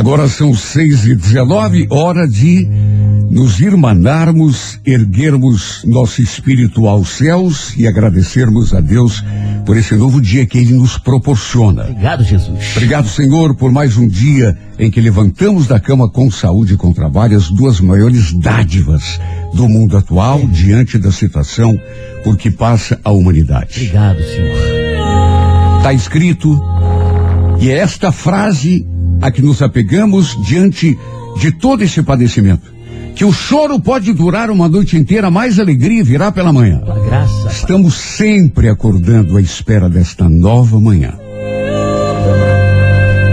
Agora são seis e dezenove, hora de nos irmanarmos, erguermos nosso espírito aos céus e agradecermos a Deus por esse novo dia que Ele nos proporciona. Obrigado, Jesus. Obrigado, Senhor, por mais um dia em que levantamos da cama com saúde e com trabalho as duas maiores dádivas do mundo atual diante da situação por que passa a humanidade. Obrigado, Senhor. Está escrito, e é esta frase a que nos apegamos diante de todo esse padecimento que o choro pode durar uma noite inteira, mais alegria virá pela manhã. graça. Estamos sempre acordando à espera desta nova manhã.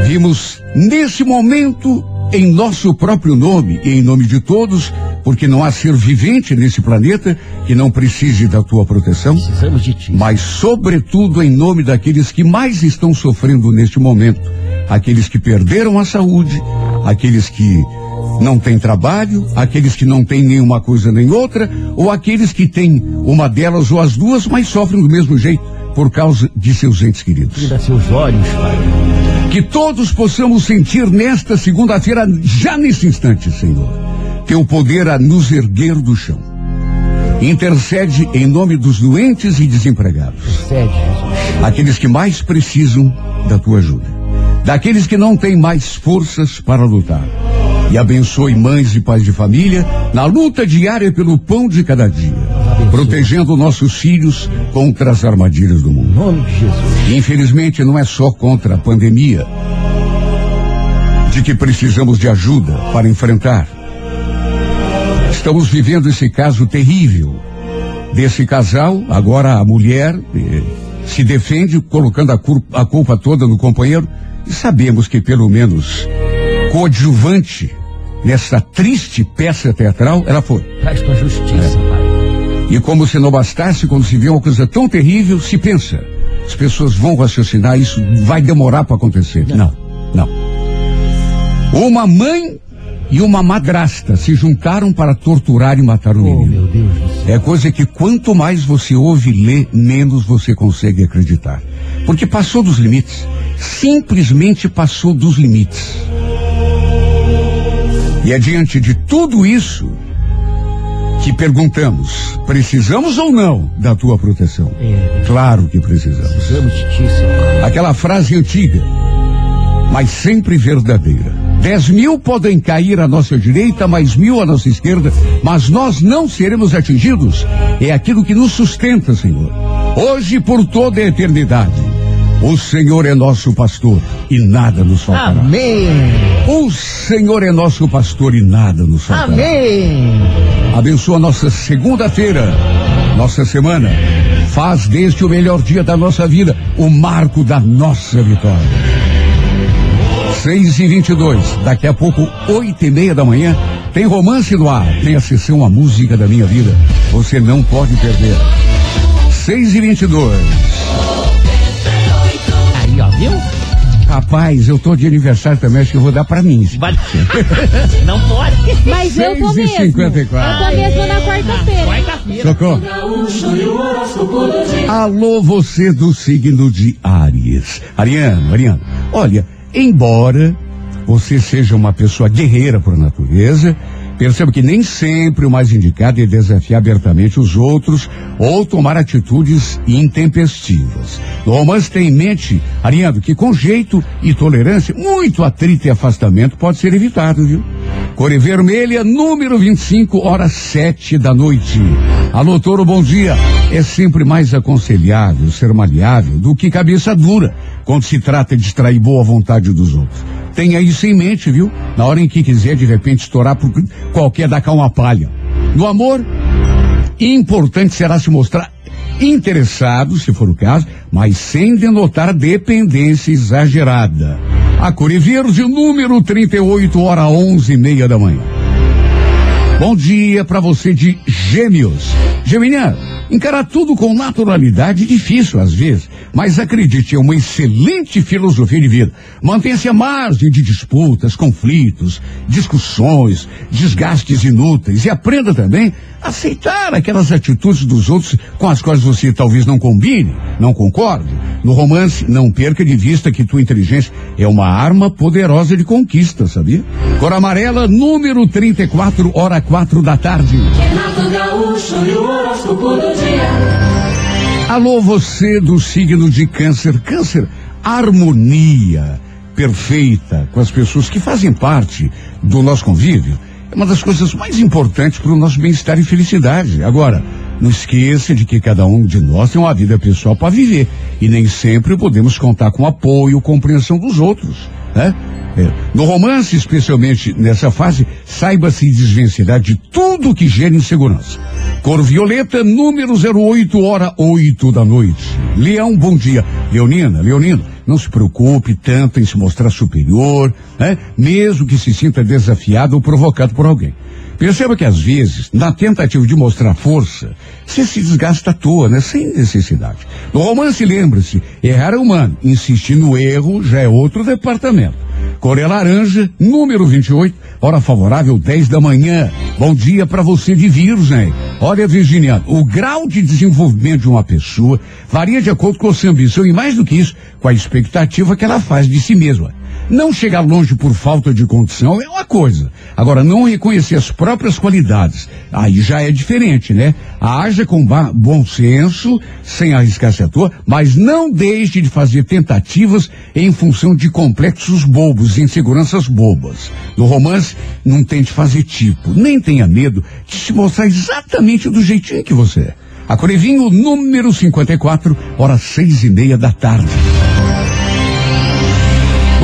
Vimos nesse momento em nosso próprio nome e em nome de todos, porque não há ser vivente nesse planeta que não precise da tua proteção. Precisamos de ti. Mas, sobretudo, em nome daqueles que mais estão sofrendo neste momento, aqueles que perderam a saúde, aqueles que não têm trabalho, aqueles que não têm nenhuma coisa nem outra, ou aqueles que têm uma delas ou as duas, mas sofrem do mesmo jeito por causa de seus entes queridos. Tira seus olhos, Pai. Que todos possamos sentir nesta segunda-feira, já nesse instante, Senhor, teu poder a nos erguer do chão. Intercede em nome dos doentes e desempregados. Intercede, Jesus. Aqueles que mais precisam da tua ajuda. Daqueles que não têm mais forças para lutar e abençoe mães e pais de família na luta diária pelo pão de cada dia, protegendo nossos filhos contra as armadilhas do mundo. Nome de Jesus. Infelizmente, não é só contra a pandemia de que precisamos de ajuda para enfrentar. Estamos vivendo esse caso terrível desse casal, agora a mulher eh, se defende colocando a, culpa, a culpa toda no companheiro e sabemos que pelo menos coadjuvante nessa triste peça teatral, ela foi. Tua justiça, é. Pai. E como se não bastasse, quando se vê uma coisa tão terrível, se pensa, as pessoas vão raciocinar, isso vai demorar para acontecer. Não. não, não. Uma mãe e uma madrasta se juntaram para torturar e matar o oh, menino. É coisa que quanto mais você ouve e lê, menos você consegue acreditar. Porque passou dos limites. Simplesmente passou dos limites. E é diante de tudo isso que perguntamos: precisamos ou não da tua proteção? É. Claro que precisamos. Precisamos. Aquela frase antiga, mas sempre verdadeira. Dez mil podem cair à nossa direita, mais mil à nossa esquerda, mas nós não seremos atingidos. É aquilo que nos sustenta, Senhor. Hoje por toda a eternidade. O Senhor é nosso pastor e nada nos faltará. Amém. O Senhor é nosso pastor e nada nos faltará. Amém. Abençoa nossa segunda-feira, nossa semana. Faz deste o melhor dia da nossa vida, o marco da nossa vitória. Seis e vinte e dois, daqui a pouco, oito e meia da manhã, tem romance no ar, tem a sessão A Música da Minha Vida. Você não pode perder. Seis e vinte e dois. Aí, ó, viu? Rapaz, eu tô de aniversário também, acho que eu vou dar pra mim. Vale. Não pode. Mas eu e mesmo. cinquenta e quatro. Eu tô mesmo na quarta-feira. Quarta-feira. Socorro. Alô, você do signo de Áries. Ariano, Ariano, olha, embora você seja uma pessoa guerreira por natureza, perceba que nem sempre o mais indicado é desafiar abertamente os outros ou tomar atitudes intempestivas. No romance tem em mente, Ariano, que com jeito e tolerância, muito atrito e afastamento pode ser evitado, viu? Cor vermelha, número 25, hora sete da noite. Alô, Toro, bom dia. É sempre mais aconselhável ser maleável do que cabeça dura quando se trata de extrair boa vontade dos outros. Tenha isso em mente, viu? Na hora em que quiser de repente estourar por qualquer dar cá uma palha. No amor, importante será se mostrar interessado, se for o caso, mas sem denotar dependência exagerada. A cor verde, número 38, hora onze e meia da manhã. Bom dia para você de Gêmeos. Geminiano, encarar tudo com naturalidade é difícil às vezes, mas acredite, é uma excelente filosofia de vida. Mantenha-se à margem de disputas, conflitos, discussões, desgastes inúteis e aprenda também a aceitar aquelas atitudes dos outros com as quais você talvez não combine, não concorde. No romance, não perca de vista que tua inteligência é uma arma poderosa de conquista, sabia? Cor amarela, número 34, hora quatro da tarde. Renato Gaúcho e o horóscopo do dia. Alô, você do signo de câncer. Câncer, harmonia perfeita com as pessoas que fazem parte do nosso convívio é uma das coisas mais importantes para o nosso bem-estar e felicidade. Agora, não esqueça de que cada um de nós tem uma vida pessoal para viver e nem sempre podemos contar com apoio, compreensão dos outros, né? É. No romance, especialmente nessa fase, saiba se desvencilhar de tudo que gera insegurança. Cor violeta, número 08, hora 8 da noite. Leão, bom dia. Leonina, Leonino, não se preocupe tanto em se mostrar superior, né? Mesmo que se sinta desafiado ou provocado por alguém. Perceba que às vezes, na tentativa de mostrar força, você se desgasta à toa, né? Sem necessidade. No romance, lembre-se, errar é humano. Insistir no erro já é outro departamento. Cor é laranja, número 28, hora favorável 10 da manhã. Bom dia para você de Virgem. Olha, Virginiano, o grau de desenvolvimento de uma pessoa varia de acordo com a sua ambição e mais do que isso, com a expectativa que ela faz de si mesma. Não chegar longe por falta de condição é uma coisa. Agora, não reconhecer as próprias qualidades, aí já é diferente, né? Haja com bom senso, sem arriscar-se à toa, mas não deixe de fazer tentativas em função de complexos bobos, inseguranças bobas. No romance, não tente fazer tipo, nem tenha medo de se mostrar exatamente do jeitinho que você é. A Corevinho, número 54, horas seis e meia da tarde.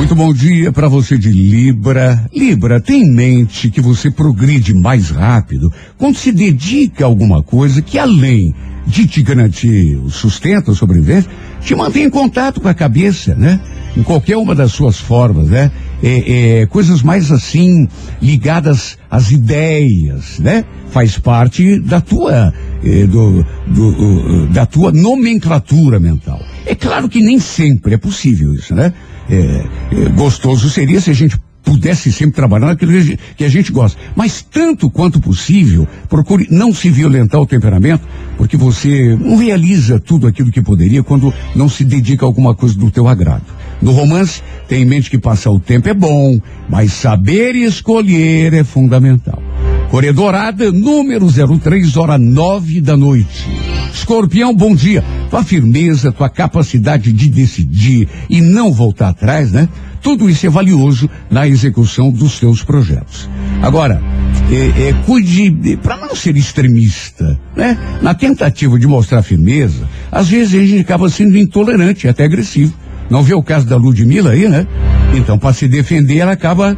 Muito bom dia para você de Libra. Libra, tem em mente que você progride mais rápido quando se dedica a alguma coisa que além de te garantir o sustento, a sobrevivência, te mantém em contato com a cabeça, né? Em qualquer uma das suas formas, né? É, é, coisas mais assim ligadas às ideias, né? Faz parte da tua é, do, do, da tua nomenclatura mental. É claro que nem sempre é possível isso, né? É, é, gostoso seria se a gente pudesse sempre trabalhar naquilo que a gente gosta. Mas tanto quanto possível, procure não se violentar o temperamento, porque você não realiza tudo aquilo que poderia quando não se dedica a alguma coisa do teu agrado. No romance, tem em mente que passar o tempo é bom, mas saber escolher é fundamental. Corredorada, número 03, hora nove da noite. Escorpião, bom dia. Tua firmeza, tua capacidade de decidir e não voltar atrás, né? Tudo isso é valioso na execução dos seus projetos. Agora, é, é, cuide para não ser extremista, né? Na tentativa de mostrar firmeza, às vezes a gente acaba sendo intolerante, até agressivo. Não vê o caso da Ludmilla aí, né? Então, para se defender, ela acaba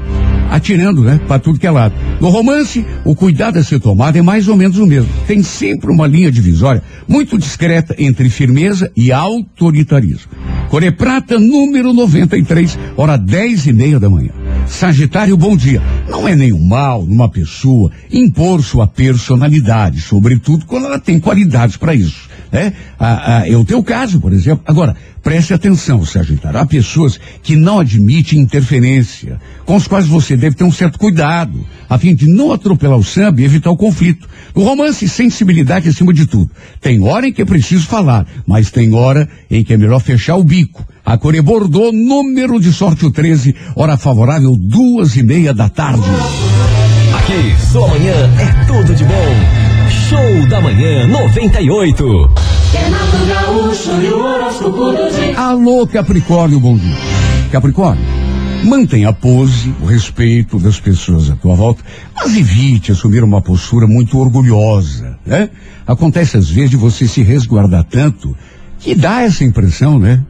atirando, né? Para tudo que é lado. No romance, o cuidado a ser tomado é mais ou menos o mesmo. Tem sempre uma linha divisória muito discreta entre firmeza e autoritarismo. Core Prata, número 93, hora dez e meia da manhã. Sagitário, bom dia. Não é nenhum mal numa pessoa impor sua personalidade, sobretudo quando ela tem qualidades para isso. Né? Ah, ah, é o teu caso, por exemplo. Agora, preste atenção, Sagitário. Há pessoas que não admitem interferência, com as quais você deve ter um certo cuidado, a fim de não atropelar o samba e evitar o conflito. O romance, sensibilidade acima de tudo. Tem hora em que é preciso falar, mas tem hora em que é melhor fechar o bico. A Core Bordeaux, número de sorte o 13, hora favorável, duas e meia da tarde. Aqui, sua manhã é tudo de bom. Show da Manhã 98. Alô, Capricórnio, bom dia. Capricórnio, mantenha a pose, o respeito das pessoas à tua volta, mas evite assumir uma postura muito orgulhosa, né? Acontece às vezes de você se resguardar tanto que dá essa impressão, né?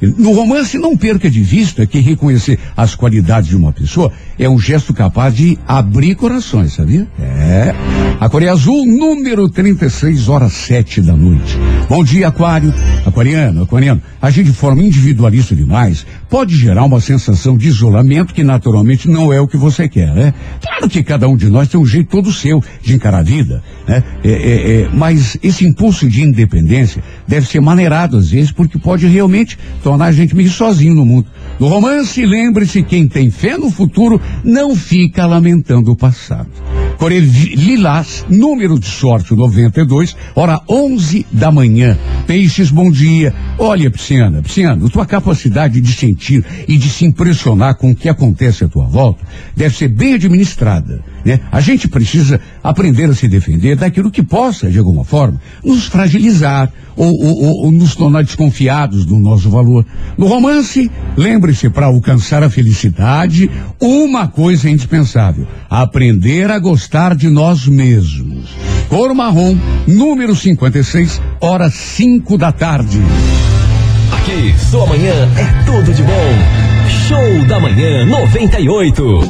No romance, não perca de vista que reconhecer as qualidades de uma pessoa é um gesto capaz de abrir corações, sabia? É. A Coreia Azul, número 36, horas 7 da noite. Bom dia, Aquário. Aquariano, Aquariano. Agir de forma individualista demais pode gerar uma sensação de isolamento que naturalmente não é o que você quer, né? Claro que cada um de nós tem um jeito todo seu de encarar a vida, né? É, é, é, mas esse impulso de independência deve ser maneirado às vezes porque pode realmente tornar a gente meio sozinho no mundo. No romance, lembre-se, quem tem fé no futuro não fica lamentando o passado. Corel Lilás, número de sorte 92, hora 11 da manhã. Peixes, bom dia. Olha, Pisciana, Pisciana, tua capacidade de sentir e de se impressionar com o que acontece à tua volta deve ser bem administrada. Né? A gente precisa aprender a se defender daquilo que possa, de alguma forma, nos fragilizar ou, ou, ou nos tornar desconfiados do nosso valor. No romance, lembre-se, para alcançar a felicidade, uma coisa é indispensável: aprender a gostar de nós mesmos. Cor marrom, número 56, hora 5 da tarde. Aqui, sua manhã é tudo de bom. Show da manhã 98.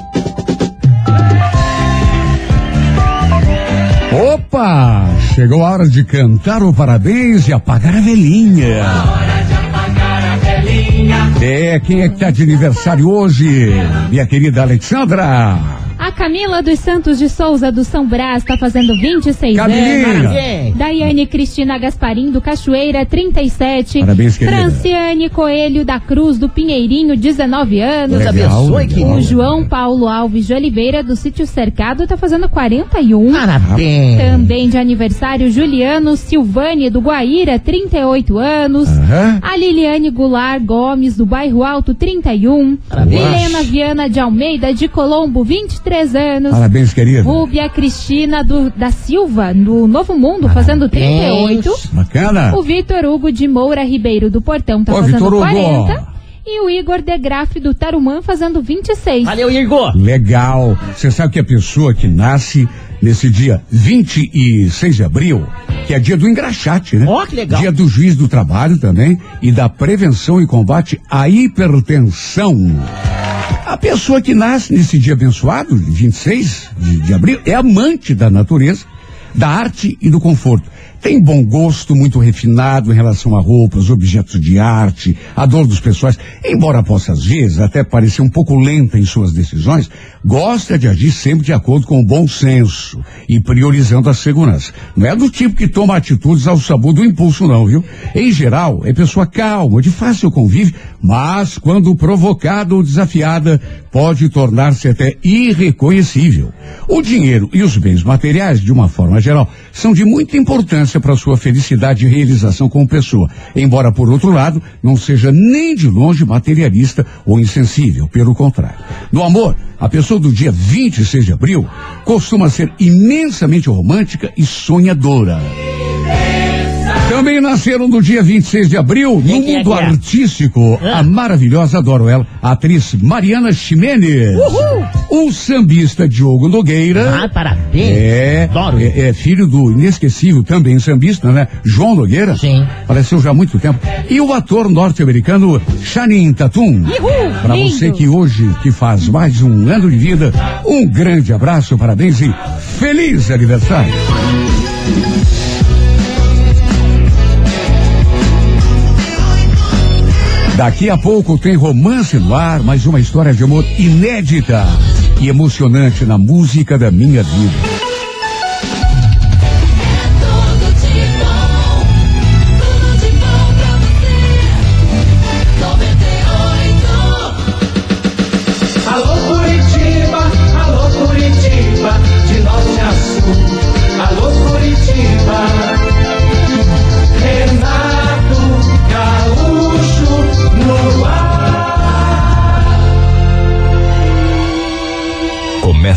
Opa! Chegou a hora de cantar o parabéns e apagar a velhinha. É, quem é que tá de aniversário hoje? Minha querida Alexandra. A Camila dos Santos de Souza do São Brás está fazendo 26 Camilinha. anos. Daiane Cristina Gasparim do Cachoeira, 37. Parabéns, querida. Franciane Coelho da Cruz do Pinheirinho, 19 anos. Legal, abençoe, legal. O João Paulo Alves de Oliveira do Sítio Cercado está fazendo 41. Parabéns. Também de aniversário, Juliano Silvani do Guaíra, 38 anos. Aham. A Liliane Goulart Gomes, do Bairro Alto, 31. Parabéns. Milena Viana de Almeida, de Colombo, 23 anos. Parabéns, querida. Rúbia Cristina do, da Silva, do Novo Mundo, fazendo 38. Bacana. O Vitor Hugo de Moura Ribeiro do Portão tá Ô, fazendo Vitor Hugo. 40. E o Igor de Graff do Tarumã fazendo 26. Valeu, Irgo. Legal. Você sabe que a pessoa que nasce nesse dia 26 de abril, que é dia do engraxate, né? Ó, que legal. Dia do juiz do trabalho também e da prevenção e combate à hipertensão. A pessoa que nasce nesse dia abençoado, 26 de, de abril, é amante da natureza, da arte e do conforto. Tem bom gosto, muito refinado em relação a roupas, objetos de arte, a dor dos pessoais. Embora possa, às vezes, até parecer um pouco lenta em suas decisões, gosta de agir sempre de acordo com o bom senso e priorizando a segurança. Não é do tipo que toma atitudes ao sabor do impulso, não, viu? Em geral, é pessoa calma, de fácil convívio, mas quando provocada ou desafiada, pode tornar-se até irreconhecível. O dinheiro e os bens materiais, de uma forma geral, são de muita importância para sua felicidade e realização como pessoa, embora, por outro lado, não seja nem de longe materialista ou insensível, pelo contrário. No amor, a pessoa do dia 26 de abril costuma ser imensamente romântica e sonhadora. Também nasceram no dia 26 de abril, no mundo artístico, a maravilhosa, adoro ela, a atriz Mariana Ximenes. O sambista Diogo Nogueira. Ah, parabéns. É, Adoro. é, é filho do inesquecível também sambista, né? João Nogueira. Sim. Faleceu já há muito tempo. E o ator norte-americano Shanin Tatum. Para você que hoje que faz mais um ano de vida, um grande abraço, parabéns e feliz aniversário. Daqui a pouco tem romance no ar, mais uma história de amor inédita e emocionante na música da minha vida.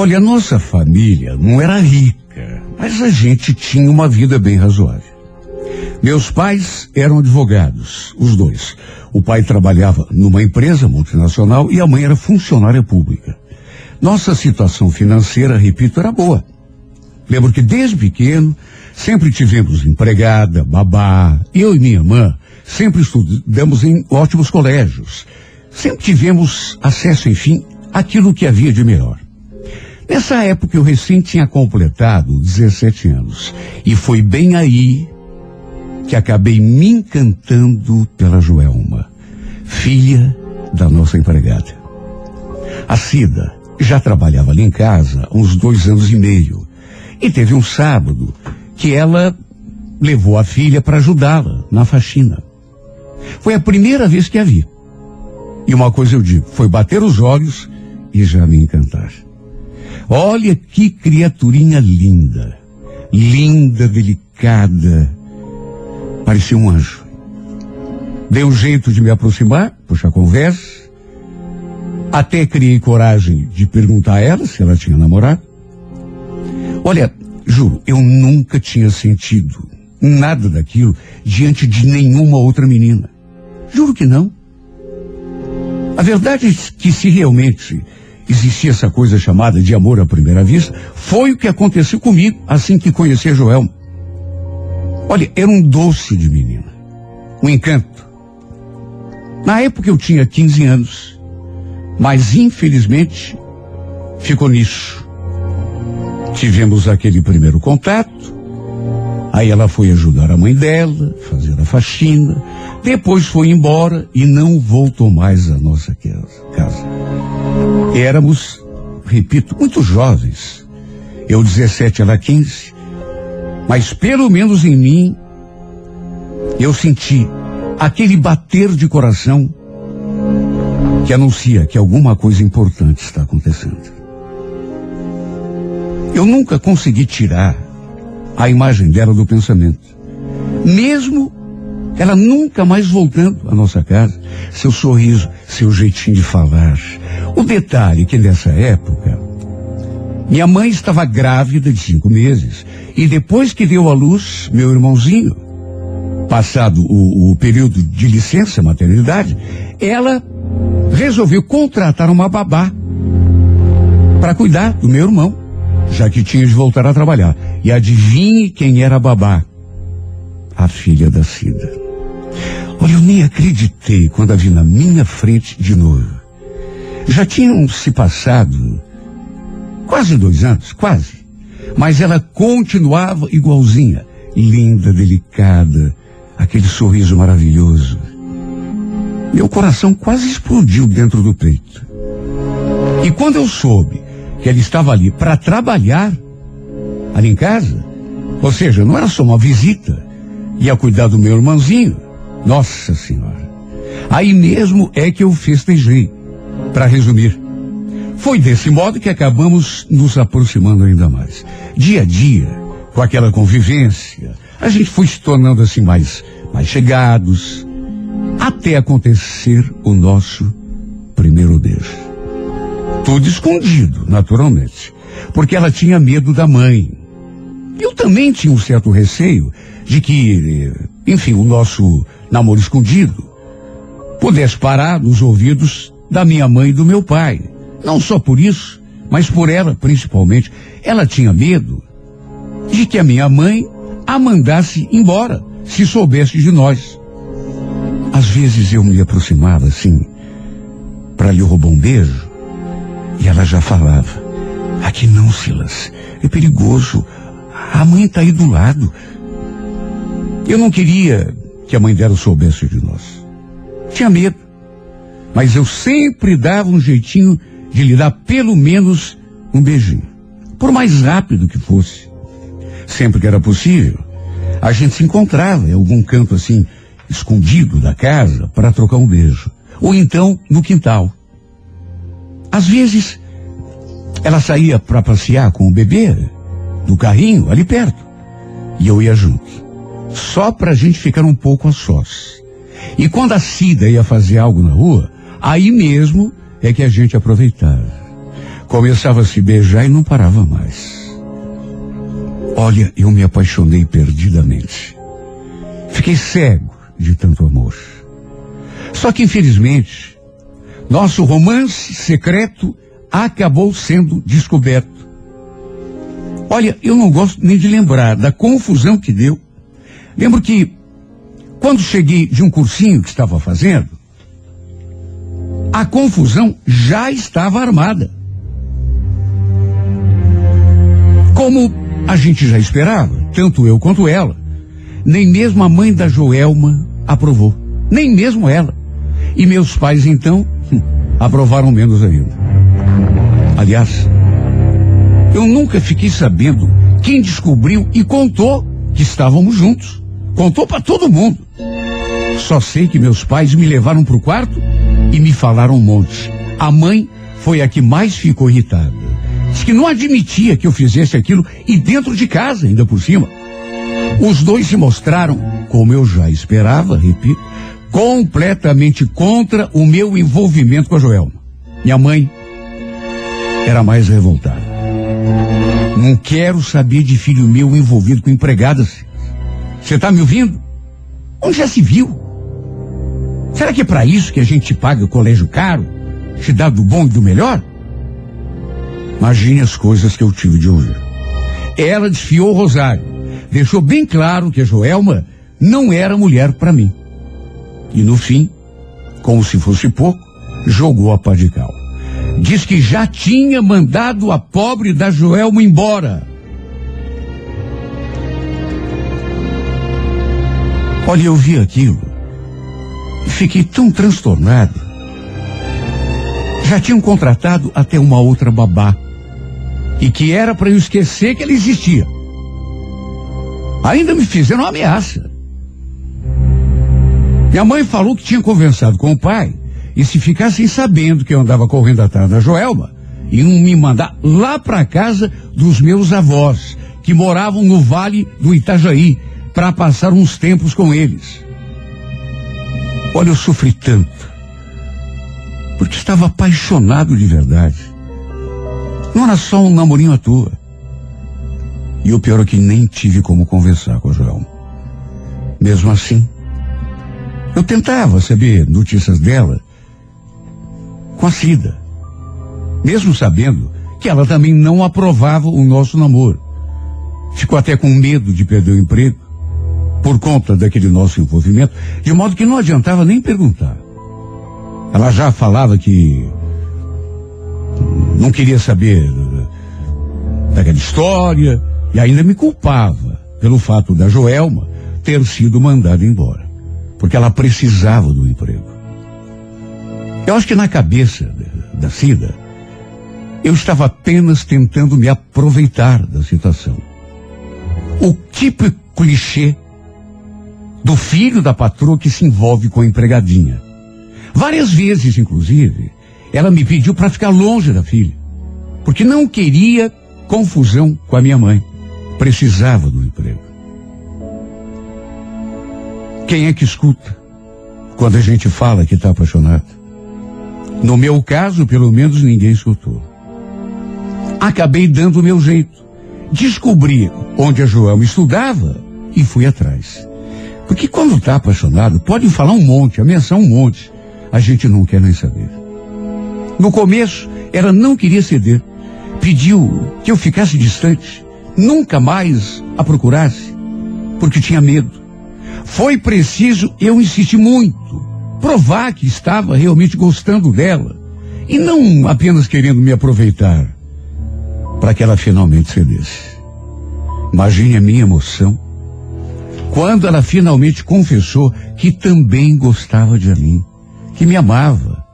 Olha, a nossa família não era rica, mas a gente tinha uma vida bem razoável. Meus pais eram advogados, os dois. O pai trabalhava numa empresa multinacional e a mãe era funcionária pública. Nossa situação financeira, repito, era boa. Lembro que desde pequeno sempre tivemos empregada, babá. Eu e minha irmã sempre estudamos em ótimos colégios. Sempre tivemos acesso, enfim, àquilo que havia de melhor. Nessa época eu recém tinha completado 17 anos. E foi bem aí que acabei me encantando pela Joelma, filha da nossa empregada. A Cida já trabalhava ali em casa uns dois anos e meio. E teve um sábado que ela levou a filha para ajudá-la na faxina. Foi a primeira vez que a vi. E uma coisa eu digo, foi bater os olhos e já me encantar. Olha que criaturinha linda. Linda, delicada. Parecia um anjo. Dei um jeito de me aproximar, puxar conversa. Até criei coragem de perguntar a ela se ela tinha namorado. Olha, juro, eu nunca tinha sentido nada daquilo diante de nenhuma outra menina. Juro que não. A verdade é que se realmente existia essa coisa chamada de amor à primeira vista, foi o que aconteceu comigo assim que conheci a Joelma. Olha, era um doce de menina. Um encanto. Na época eu tinha 15 anos, mas infelizmente ficou nisso. Tivemos aquele primeiro contato, aí ela foi ajudar a mãe dela, fazer a faxina, depois foi embora e não voltou mais à nossa casa. Éramos, repito, muito jovens. Eu 17, ela 15. Mas pelo menos em mim, eu senti aquele bater de coração que anuncia que alguma coisa importante está acontecendo. Eu nunca consegui tirar a imagem dela do pensamento. Mesmo ela nunca mais voltando à nossa casa, seu sorriso, seu jeitinho de falar. O detalhe é que nessa época, minha mãe estava grávida de cinco meses e depois que deu à luz meu irmãozinho, passado o, o período de licença maternidade, ela resolveu contratar uma babá para cuidar do meu irmão, já que tinha de voltar a trabalhar. E adivinhe quem era a babá? A filha da Cida. Olha, eu nem acreditei quando a vi na minha frente de novo. Já tinham se passado quase dois anos, quase. Mas ela continuava igualzinha, linda, delicada, aquele sorriso maravilhoso. Meu coração quase explodiu dentro do peito. E quando eu soube que ela estava ali para trabalhar, ali em casa, ou seja, não era só uma visita, ia cuidar do meu irmãozinho, nossa Senhora. Aí mesmo é que eu festejei. Para resumir, foi desse modo que acabamos nos aproximando ainda mais. Dia a dia, com aquela convivência, a gente foi se tornando assim mais, mais chegados, até acontecer o nosso primeiro beijo. Tudo escondido, naturalmente, porque ela tinha medo da mãe. Eu também tinha um certo receio de que, enfim, o nosso namoro escondido, pudesse parar nos ouvidos da minha mãe e do meu pai. Não só por isso, mas por ela principalmente. Ela tinha medo de que a minha mãe a mandasse embora, se soubesse de nós. Às vezes eu me aproximava assim, para lhe roubar um beijo, e ela já falava: Aqui não, Silas, é perigoso. A mãe está aí do lado. Eu não queria que a mãe dela soubesse de nós. Tinha medo. Mas eu sempre dava um jeitinho de lhe dar pelo menos um beijinho. Por mais rápido que fosse. Sempre que era possível, a gente se encontrava em algum canto assim, escondido da casa, para trocar um beijo. Ou então no quintal. Às vezes, ela saía para passear com o bebê, do carrinho, ali perto. E eu ia junto só para a gente ficar um pouco a sós. E quando a Cida ia fazer algo na rua, aí mesmo é que a gente aproveitava. Começava a se beijar e não parava mais. Olha, eu me apaixonei perdidamente. Fiquei cego de tanto amor. Só que, infelizmente, nosso romance secreto acabou sendo descoberto. Olha, eu não gosto nem de lembrar da confusão que deu. Lembro que, quando cheguei de um cursinho que estava fazendo, a confusão já estava armada. Como a gente já esperava, tanto eu quanto ela, nem mesmo a mãe da Joelma aprovou. Nem mesmo ela. E meus pais, então, aprovaram menos ainda. Aliás, eu nunca fiquei sabendo quem descobriu e contou que estávamos juntos. Contou para todo mundo. Só sei que meus pais me levaram para o quarto e me falaram um monte. A mãe foi a que mais ficou irritada. Diz que não admitia que eu fizesse aquilo e dentro de casa, ainda por cima. Os dois se mostraram, como eu já esperava, repito, completamente contra o meu envolvimento com a Joelma. Minha mãe era mais revoltada. Não quero saber de filho meu envolvido com empregadas. Você está me ouvindo? Onde já se viu? Será que é para isso que a gente paga colégio caro? Te dá do bom e do melhor? Imagine as coisas que eu tive de ouvir. Ela desfiou o rosário. Deixou bem claro que a Joelma não era mulher para mim. E no fim, como se fosse pouco, jogou a pá de cal. Diz que já tinha mandado a pobre da Joelma embora. Olha, eu vi aquilo fiquei tão transtornado. Já tinham contratado até uma outra babá. E que era para eu esquecer que ela existia. Ainda me fizeram uma ameaça. Minha mãe falou que tinha conversado com o pai e se ficassem sabendo que eu andava correndo atrás da Joelma, iam me mandar lá para casa dos meus avós, que moravam no vale do Itajaí, para passar uns tempos com eles. Olha, eu sofri tanto, porque estava apaixonado de verdade. Não era só um namorinho à toa. E o pior é que nem tive como conversar com a Joelma. Mesmo assim, eu tentava saber notícias dela com a Cida. Mesmo sabendo que ela também não aprovava o nosso namoro. Ficou até com medo de perder o emprego por conta daquele nosso envolvimento, de modo que não adiantava nem perguntar. Ela já falava que não queria saber daquela história e ainda me culpava pelo fato da Joelma ter sido mandada embora porque ela precisava do emprego. Eu acho que na cabeça da Cida, eu estava apenas tentando me aproveitar da situação. O típico clichê do filho da patroa que se envolve com a empregadinha. Várias vezes, inclusive, ela me pediu para ficar longe da filha, porque não queria confusão com a minha mãe. Precisava do emprego. Quem é que escuta quando a gente fala que está apaixonado? No meu caso, pelo menos ninguém escutou. Acabei dando o meu jeito. Descobri onde a Joelma estudava e fui atrás. Porque quando está apaixonado, pode falar um monte, ameaçar um monte. A gente não quer nem saber. No começo, ela não queria ceder. Pediu que eu ficasse distante, nunca mais a procurasse, porque tinha medo. Foi preciso eu insistir muito, provar que estava realmente gostando dela e não apenas querendo me aproveitar para que ela finalmente cedesse. Imagine a minha emoção quando ela finalmente confessou que também gostava de mim, que me amava,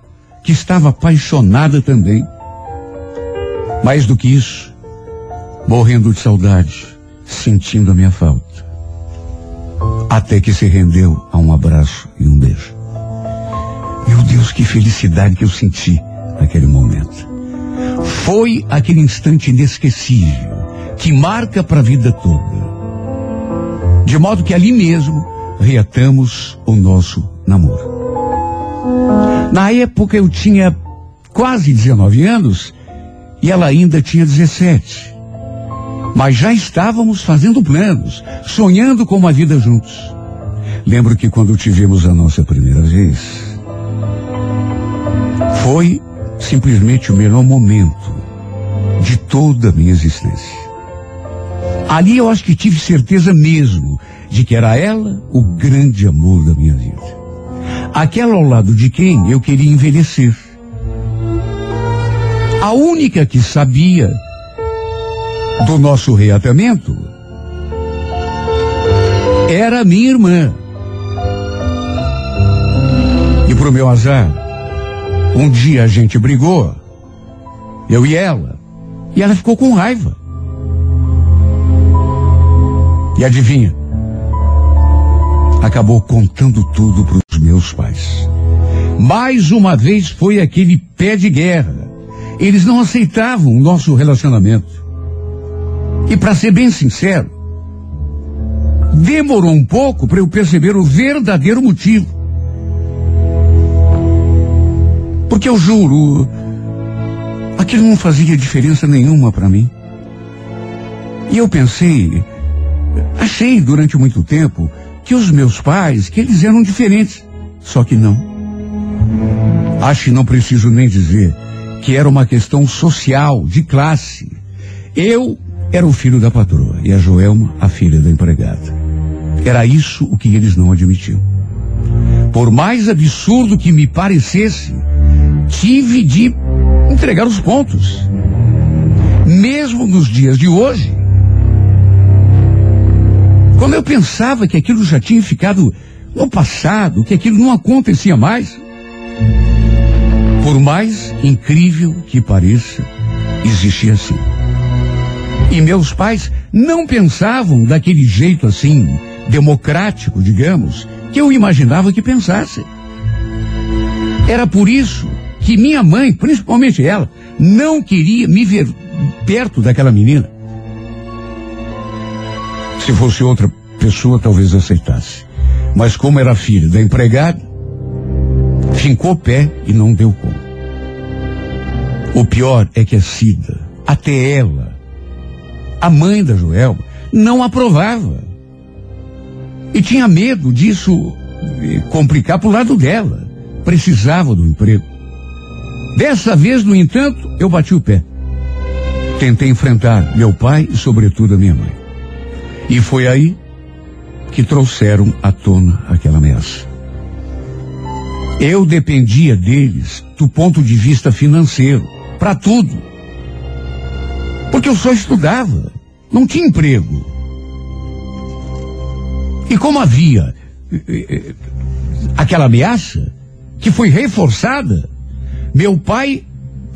que estava apaixonada também. Mais do que isso, morrendo de saudade, sentindo a minha falta até que se rendeu a um abraço e um beijo. Meu Deus, que felicidade que eu senti naquele momento. Foi aquele instante inesquecível que marca para a vida toda. De modo que ali mesmo reatamos o nosso namoro. Na época eu tinha quase 19 anos e ela ainda tinha 17. Mas já estávamos fazendo planos, sonhando com uma vida juntos. Lembro que quando tivemos a nossa primeira vez, foi simplesmente o melhor momento de toda a minha existência. Ali eu acho que tive certeza mesmo de que era ela o grande amor da minha vida. Aquela ao lado de quem eu queria envelhecer. A única que sabia do nosso reatamento era minha irmã. E pro meu azar, um dia a gente brigou, eu e ela, e ela ficou com raiva. E adivinha? Acabou contando tudo para os meus pais. Mais uma vez foi aquele pé de guerra. Eles não aceitavam o nosso relacionamento. E para ser bem sincero, demorou um pouco para eu perceber o verdadeiro motivo. Porque eu juro, aquilo não fazia diferença nenhuma para mim. E eu pensei, achei durante muito tempo que os meus pais, que eles eram diferentes. Só que não. Acho que não preciso nem dizer que era uma questão social, de classe. Eu era o filho da patroa e a Joelma a filha da empregada. Era isso o que eles não admitiam. Por mais absurdo que me parecesse, tive de entregar os pontos. Mesmo nos dias de hoje, quando eu pensava que aquilo já tinha ficado no passado, que aquilo não acontecia mais, por mais incrível que pareça, existia assim. E meus pais não pensavam daquele jeito assim, democrático, digamos, que eu imaginava que pensasse. Era por isso que minha mãe, principalmente ela, não queria me ver perto daquela menina. Se fosse outra pessoa, talvez aceitasse. Mas como era filha da empregada, fincou o pé e não deu conta. O pior é que a Cida, até ela, a mãe da Joelma, não aprovava. E tinha medo disso eh, complicar para o lado dela. Precisava do emprego. Dessa vez, no entanto, eu bati o pé. Tentei enfrentar meu pai e, sobretudo, a minha mãe. E foi aí que trouxeram à tona aquela ameaça. Eu dependia deles do ponto de vista financeiro, para tudo. Porque eu só estudava, não tinha emprego. E como havia eh, eh, aquela ameaça, que foi reforçada, meu pai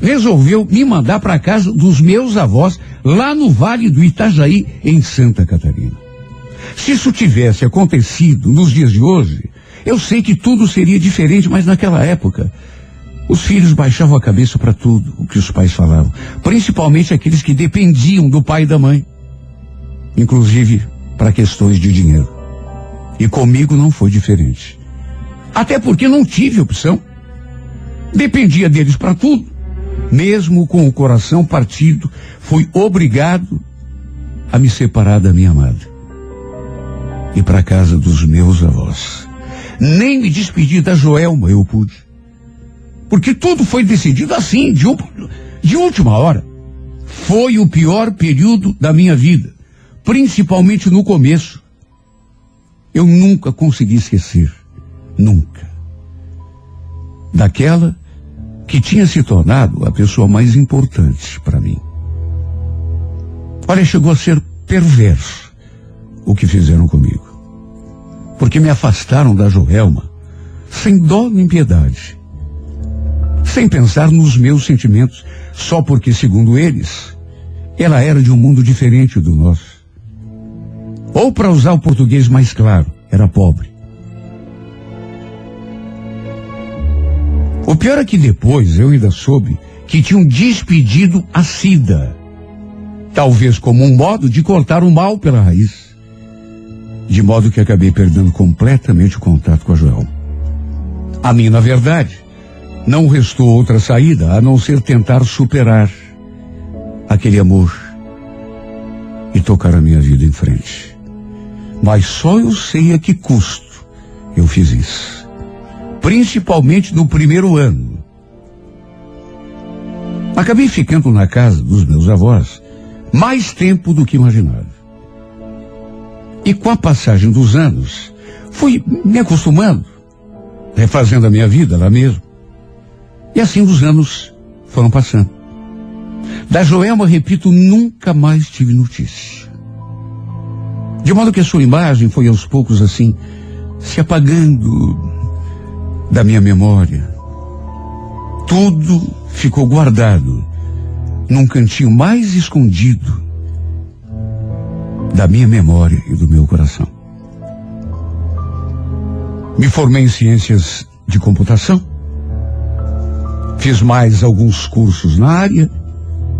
resolveu me mandar para casa dos meus avós, lá no Vale do Itajaí, em Santa Catarina. Se isso tivesse acontecido nos dias de hoje, eu sei que tudo seria diferente, mas naquela época, os filhos baixavam a cabeça para tudo o que os pais falavam, principalmente aqueles que dependiam do pai e da mãe, inclusive para questões de dinheiro. E comigo não foi diferente. Até porque não tive opção. Dependia deles para tudo. Mesmo com o coração partido, fui obrigado a me separar da minha amada. E para casa dos meus avós. Nem me despedir da Joelma eu pude. Porque tudo foi decidido assim, de, de última hora. Foi o pior período da minha vida, principalmente no começo. Eu nunca consegui esquecer. Nunca. Daquela que tinha se tornado a pessoa mais importante para mim. Olha, chegou a ser perverso o que fizeram comigo. Porque me afastaram da Joelma, sem dó nem piedade. Sem pensar nos meus sentimentos, só porque, segundo eles, ela era de um mundo diferente do nosso. Ou, para usar o português mais claro, era pobre. O pior é que depois eu ainda soube que tinham despedido a Cida. Talvez como um modo de cortar o mal pela raiz. De modo que acabei perdendo completamente o contato com a Joel. A mim, na verdade, não restou outra saída a não ser tentar superar aquele amor e tocar a minha vida em frente. Mas só eu sei a que custo eu fiz isso. Principalmente no primeiro ano. Acabei ficando na casa dos meus avós mais tempo do que imaginava. E com a passagem dos anos, fui me acostumando, refazendo a minha vida lá mesmo. E assim os anos foram passando. Da Joelma, repito, nunca mais tive notícia. De modo que a sua imagem foi aos poucos assim, se apagando da minha memória. Tudo ficou guardado num cantinho mais escondido da minha memória e do meu coração. Me formei em ciências de computação. Fiz mais alguns cursos na área,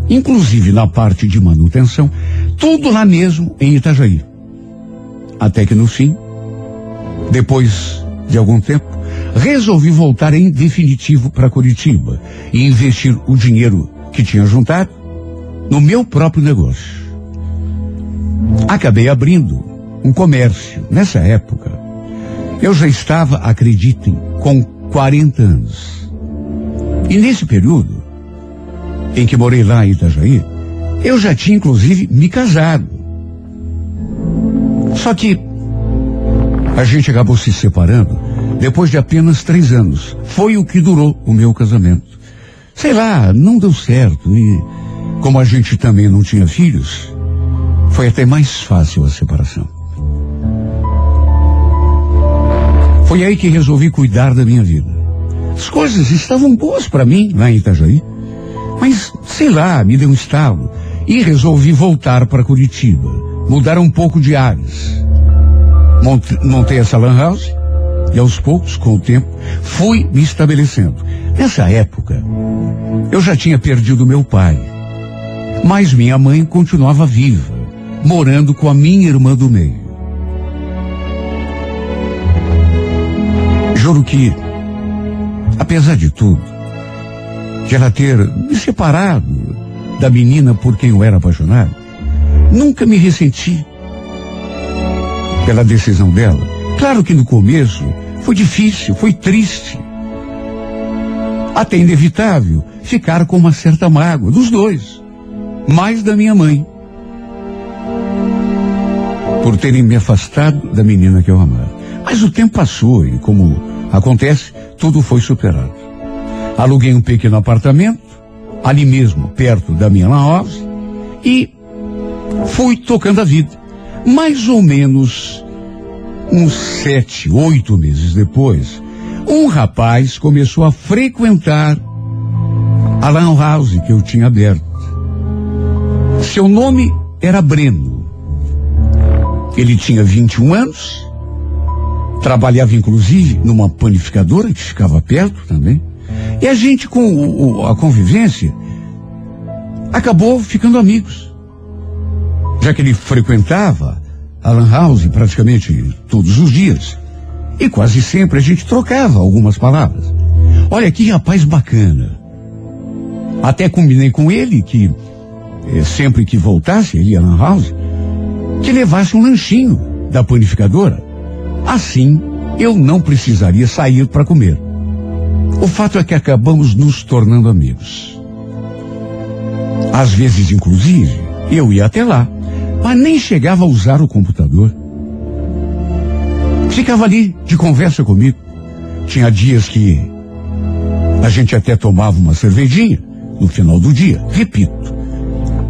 inclusive na parte de manutenção, tudo lá mesmo em Itajaí. Até que no fim, depois de algum tempo, resolvi voltar em definitivo para Curitiba e investir o dinheiro que tinha juntado no meu próprio negócio. Acabei abrindo um comércio. Nessa época, eu já estava, acreditem, com 40 anos. E nesse período, em que morei lá em Itajaí, eu já tinha inclusive me casado. Só que a gente acabou se separando depois de apenas três anos. Foi o que durou o meu casamento. Sei lá, não deu certo e, como a gente também não tinha filhos, foi até mais fácil a separação. Foi aí que resolvi cuidar da minha vida. As coisas estavam boas para mim lá em Itajaí, mas sei lá, me deu um estalo e resolvi voltar para Curitiba, mudar um pouco de áreas. Montei essa lan house e aos poucos, com o tempo, fui me estabelecendo. Nessa época, eu já tinha perdido meu pai, mas minha mãe continuava viva, morando com a minha irmã do meio. Juro que, apesar de tudo, de ela ter me separado da menina por quem eu era apaixonado, nunca me ressenti pela decisão dela. Claro que no começo foi difícil, foi triste. Até inevitável ficar com uma certa mágoa dos dois, mais da minha mãe, por terem me afastado da menina que eu amava. Mas o tempo passou e, como acontece, tudo foi superado. Aluguei um pequeno apartamento, ali mesmo, perto da minha house, e fui tocando a vida. Mais ou menos uns sete, oito meses depois, um rapaz começou a frequentar a lan house que eu tinha aberto. Seu nome era Breno. Ele tinha 21 anos, trabalhava inclusive numa panificadora que ficava perto também. E a gente, com o, o, a convivência, acabou ficando amigos. Já que ele frequentava a Lan House praticamente todos os dias. E quase sempre a gente trocava algumas palavras. Olha que rapaz bacana. Até combinei com ele que, eh, sempre que voltasse, ele ia na house, que levasse um lanchinho da panificadora. Assim, eu não precisaria sair para comer. O fato é que acabamos nos tornando amigos. Às vezes, inclusive, eu ia até lá, mas nem chegava a usar o computador. Ficava ali de conversa comigo. Tinha dias que a gente até tomava uma cervejinha no final do dia. Repito,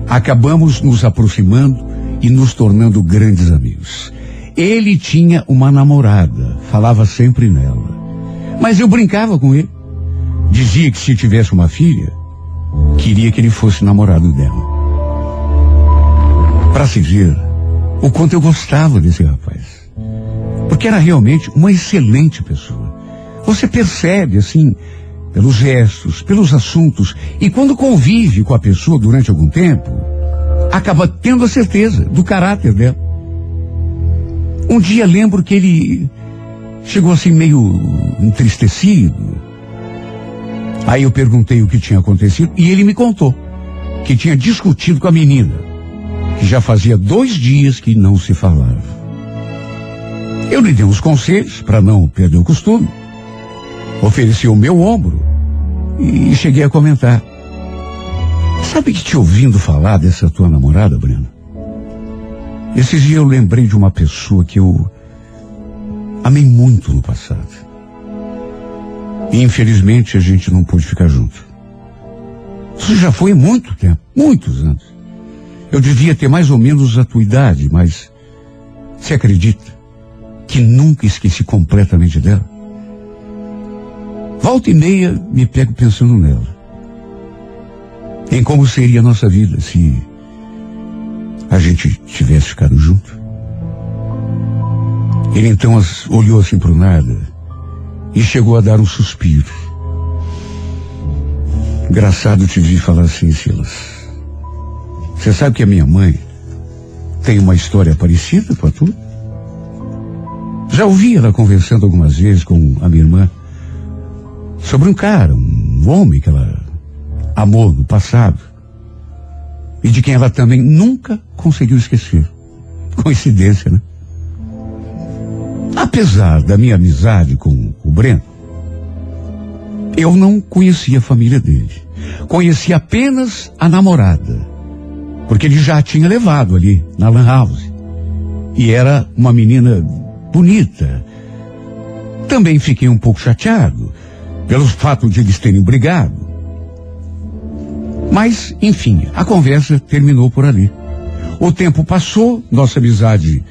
acabamos nos aproximando e nos tornando grandes amigos. Ele tinha uma namorada, falava sempre nela. Mas eu brincava com ele. Dizia que se tivesse uma filha, queria que ele fosse namorado dela. Para ver o quanto eu gostava desse rapaz. Porque era realmente uma excelente pessoa. Você percebe, assim, pelos gestos, pelos assuntos, e quando convive com a pessoa durante algum tempo, acaba tendo a certeza do caráter dela. Um dia lembro que ele chegou assim meio entristecido. Aí eu perguntei o que tinha acontecido e ele me contou que tinha discutido com a menina, que já fazia dois dias que não se falava. Eu lhe dei uns conselhos para não perder o costume. Ofereci o meu ombro e cheguei a comentar. Sabe que te ouvindo falar dessa tua namorada, Breno? Esses dias eu lembrei de uma pessoa que eu amei muito no passado. E infelizmente a gente não pôde ficar junto. Isso já foi muito tempo, muitos anos. Eu devia ter mais ou menos a tua idade, mas você acredita que nunca esqueci completamente dela? Volta e meia me pego pensando nela. Em como seria a nossa vida se a gente tivesse ficado junto. Ele então olhou assim para nada e chegou a dar um suspiro. Engraçado te vi falar assim, Silas. Você sabe que a minha mãe tem uma história parecida com a tua? Já ouvi ela conversando algumas vezes com a minha irmã sobre um cara, um homem que ela amou no passado e de quem ela também nunca conseguiu esquecer. Coincidência, né? Apesar da minha amizade com o Breno, eu não conhecia a família dele. Conhecia apenas a namorada. Porque ele já tinha levado ali na Lan House. E era uma menina bonita. Também fiquei um pouco chateado pelo fato de eles terem brigado. Mas, enfim, a conversa terminou por ali. O tempo passou, nossa amizade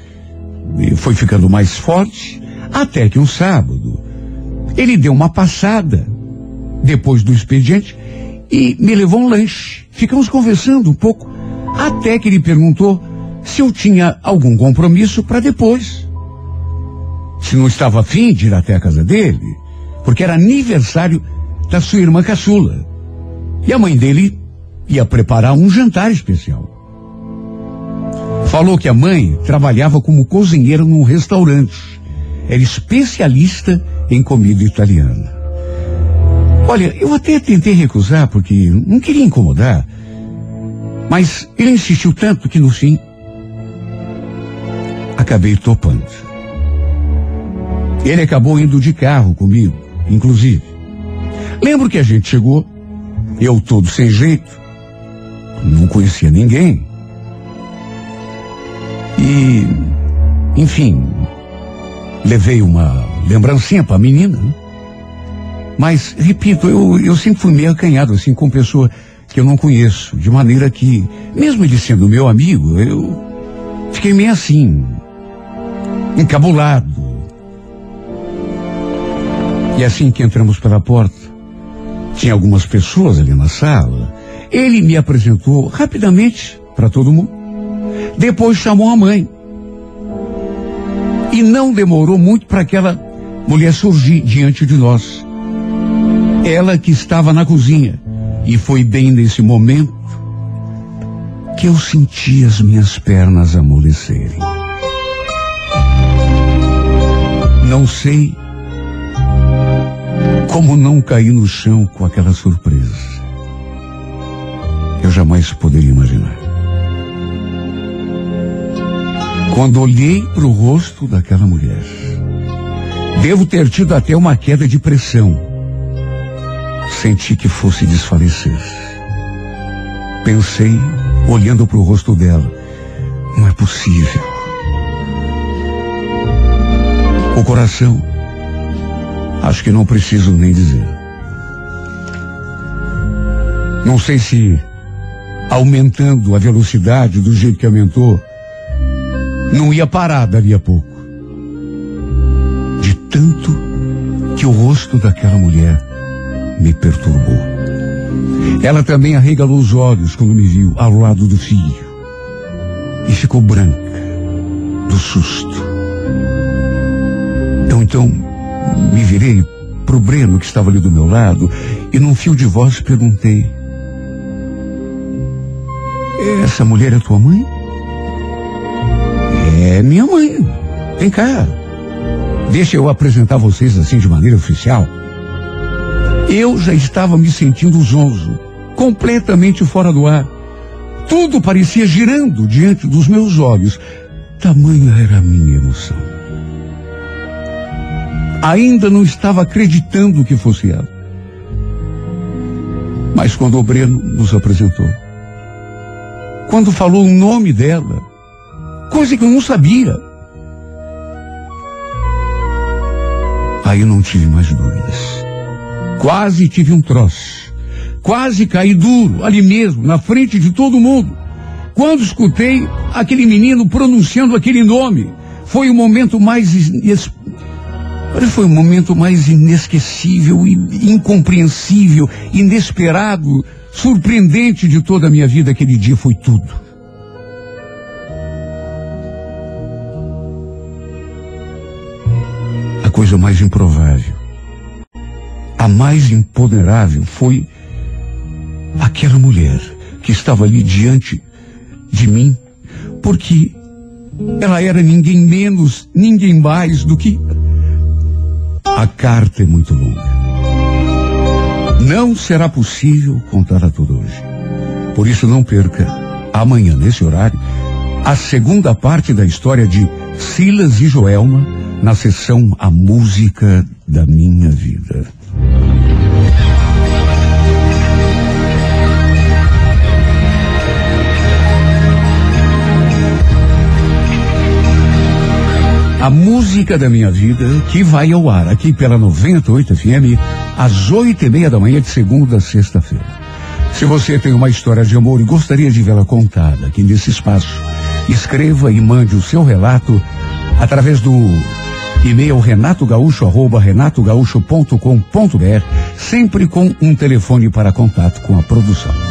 foi ficando mais forte, até que um sábado ele deu uma passada depois do expediente e me levou um lanche. Ficamos conversando um pouco, até que ele perguntou se eu tinha algum compromisso para depois. Se não estava afim de ir até a casa dele, porque era aniversário da sua irmã caçula. E a mãe dele ia preparar um jantar especial. Falou que a mãe trabalhava como cozinheira num restaurante. Era especialista em comida italiana. Olha, eu até tentei recusar porque não queria incomodar. Mas ele insistiu tanto que no fim acabei topando. Ele acabou indo de carro comigo, inclusive. Lembro que a gente chegou, eu todo sem jeito, não conhecia ninguém. E, enfim, levei uma lembrancinha para a menina. Né? Mas, repito, eu, eu sempre fui meio acanhado, assim, com pessoa que eu não conheço. De maneira que, mesmo ele sendo meu amigo, eu fiquei meio assim, encabulado. E assim que entramos pela porta, tinha algumas pessoas ali na sala. Ele me apresentou rapidamente para todo mundo. Depois chamou a mãe. E não demorou muito para aquela mulher surgir diante de nós. Ela que estava na cozinha. E foi bem nesse momento que eu senti as minhas pernas amolecerem. Não sei como não caí no chão com aquela surpresa eu jamais poderia imaginar. Quando olhei para o rosto daquela mulher, devo ter tido até uma queda de pressão. Senti que fosse desfalecer. Pensei, olhando para o rosto dela, não é possível. O coração, acho que não preciso nem dizer. Não sei se aumentando a velocidade do jeito que aumentou, não ia parar dali a pouco. De tanto que o rosto daquela mulher me perturbou. Ela também arregalou os olhos quando me viu ao lado do filho e ficou branca do susto. Eu então me virei pro Breno que estava ali do meu lado e num fio de voz perguntei: essa mulher é tua mãe? É minha mãe. Vem cá. Deixa eu apresentar vocês assim de maneira oficial. Eu já estava me sentindo zonzo, completamente fora do ar. Tudo parecia girando diante dos meus olhos. Tamanha era a minha emoção. Ainda não estava acreditando que fosse ela. Mas quando o Breno nos apresentou, quando falou o nome dela, coisa que eu não sabia, aí eu não tive mais dúvidas. Quase tive um troço. Quase caí duro, ali mesmo, na frente de todo mundo. Quando escutei aquele menino pronunciando aquele nome, foi o momento mais ines... foi o momento mais inesquecível incompreensível, inesperado, surpreendente de toda a minha vida. Aquele dia foi tudo. A coisa mais improvável, a mais imponderável foi aquela mulher que estava ali diante de mim, porque ela era ninguém menos, ninguém mais do que. A carta é muito longa. Não será possível contá-la toda hoje. Por isso, não perca, amanhã, nesse horário, a segunda parte da história de Silas e Joelma na sessão A Música da Minha Vida. A música da minha vida que vai ao ar aqui pela 98 FM às oito e meia da manhã de segunda a sexta-feira. Se você tem uma história de amor e gostaria de vê-la contada aqui nesse espaço, escreva e mande o seu relato através do e-mail renatogaúcho.com.br, sempre com um telefone para contato com a produção.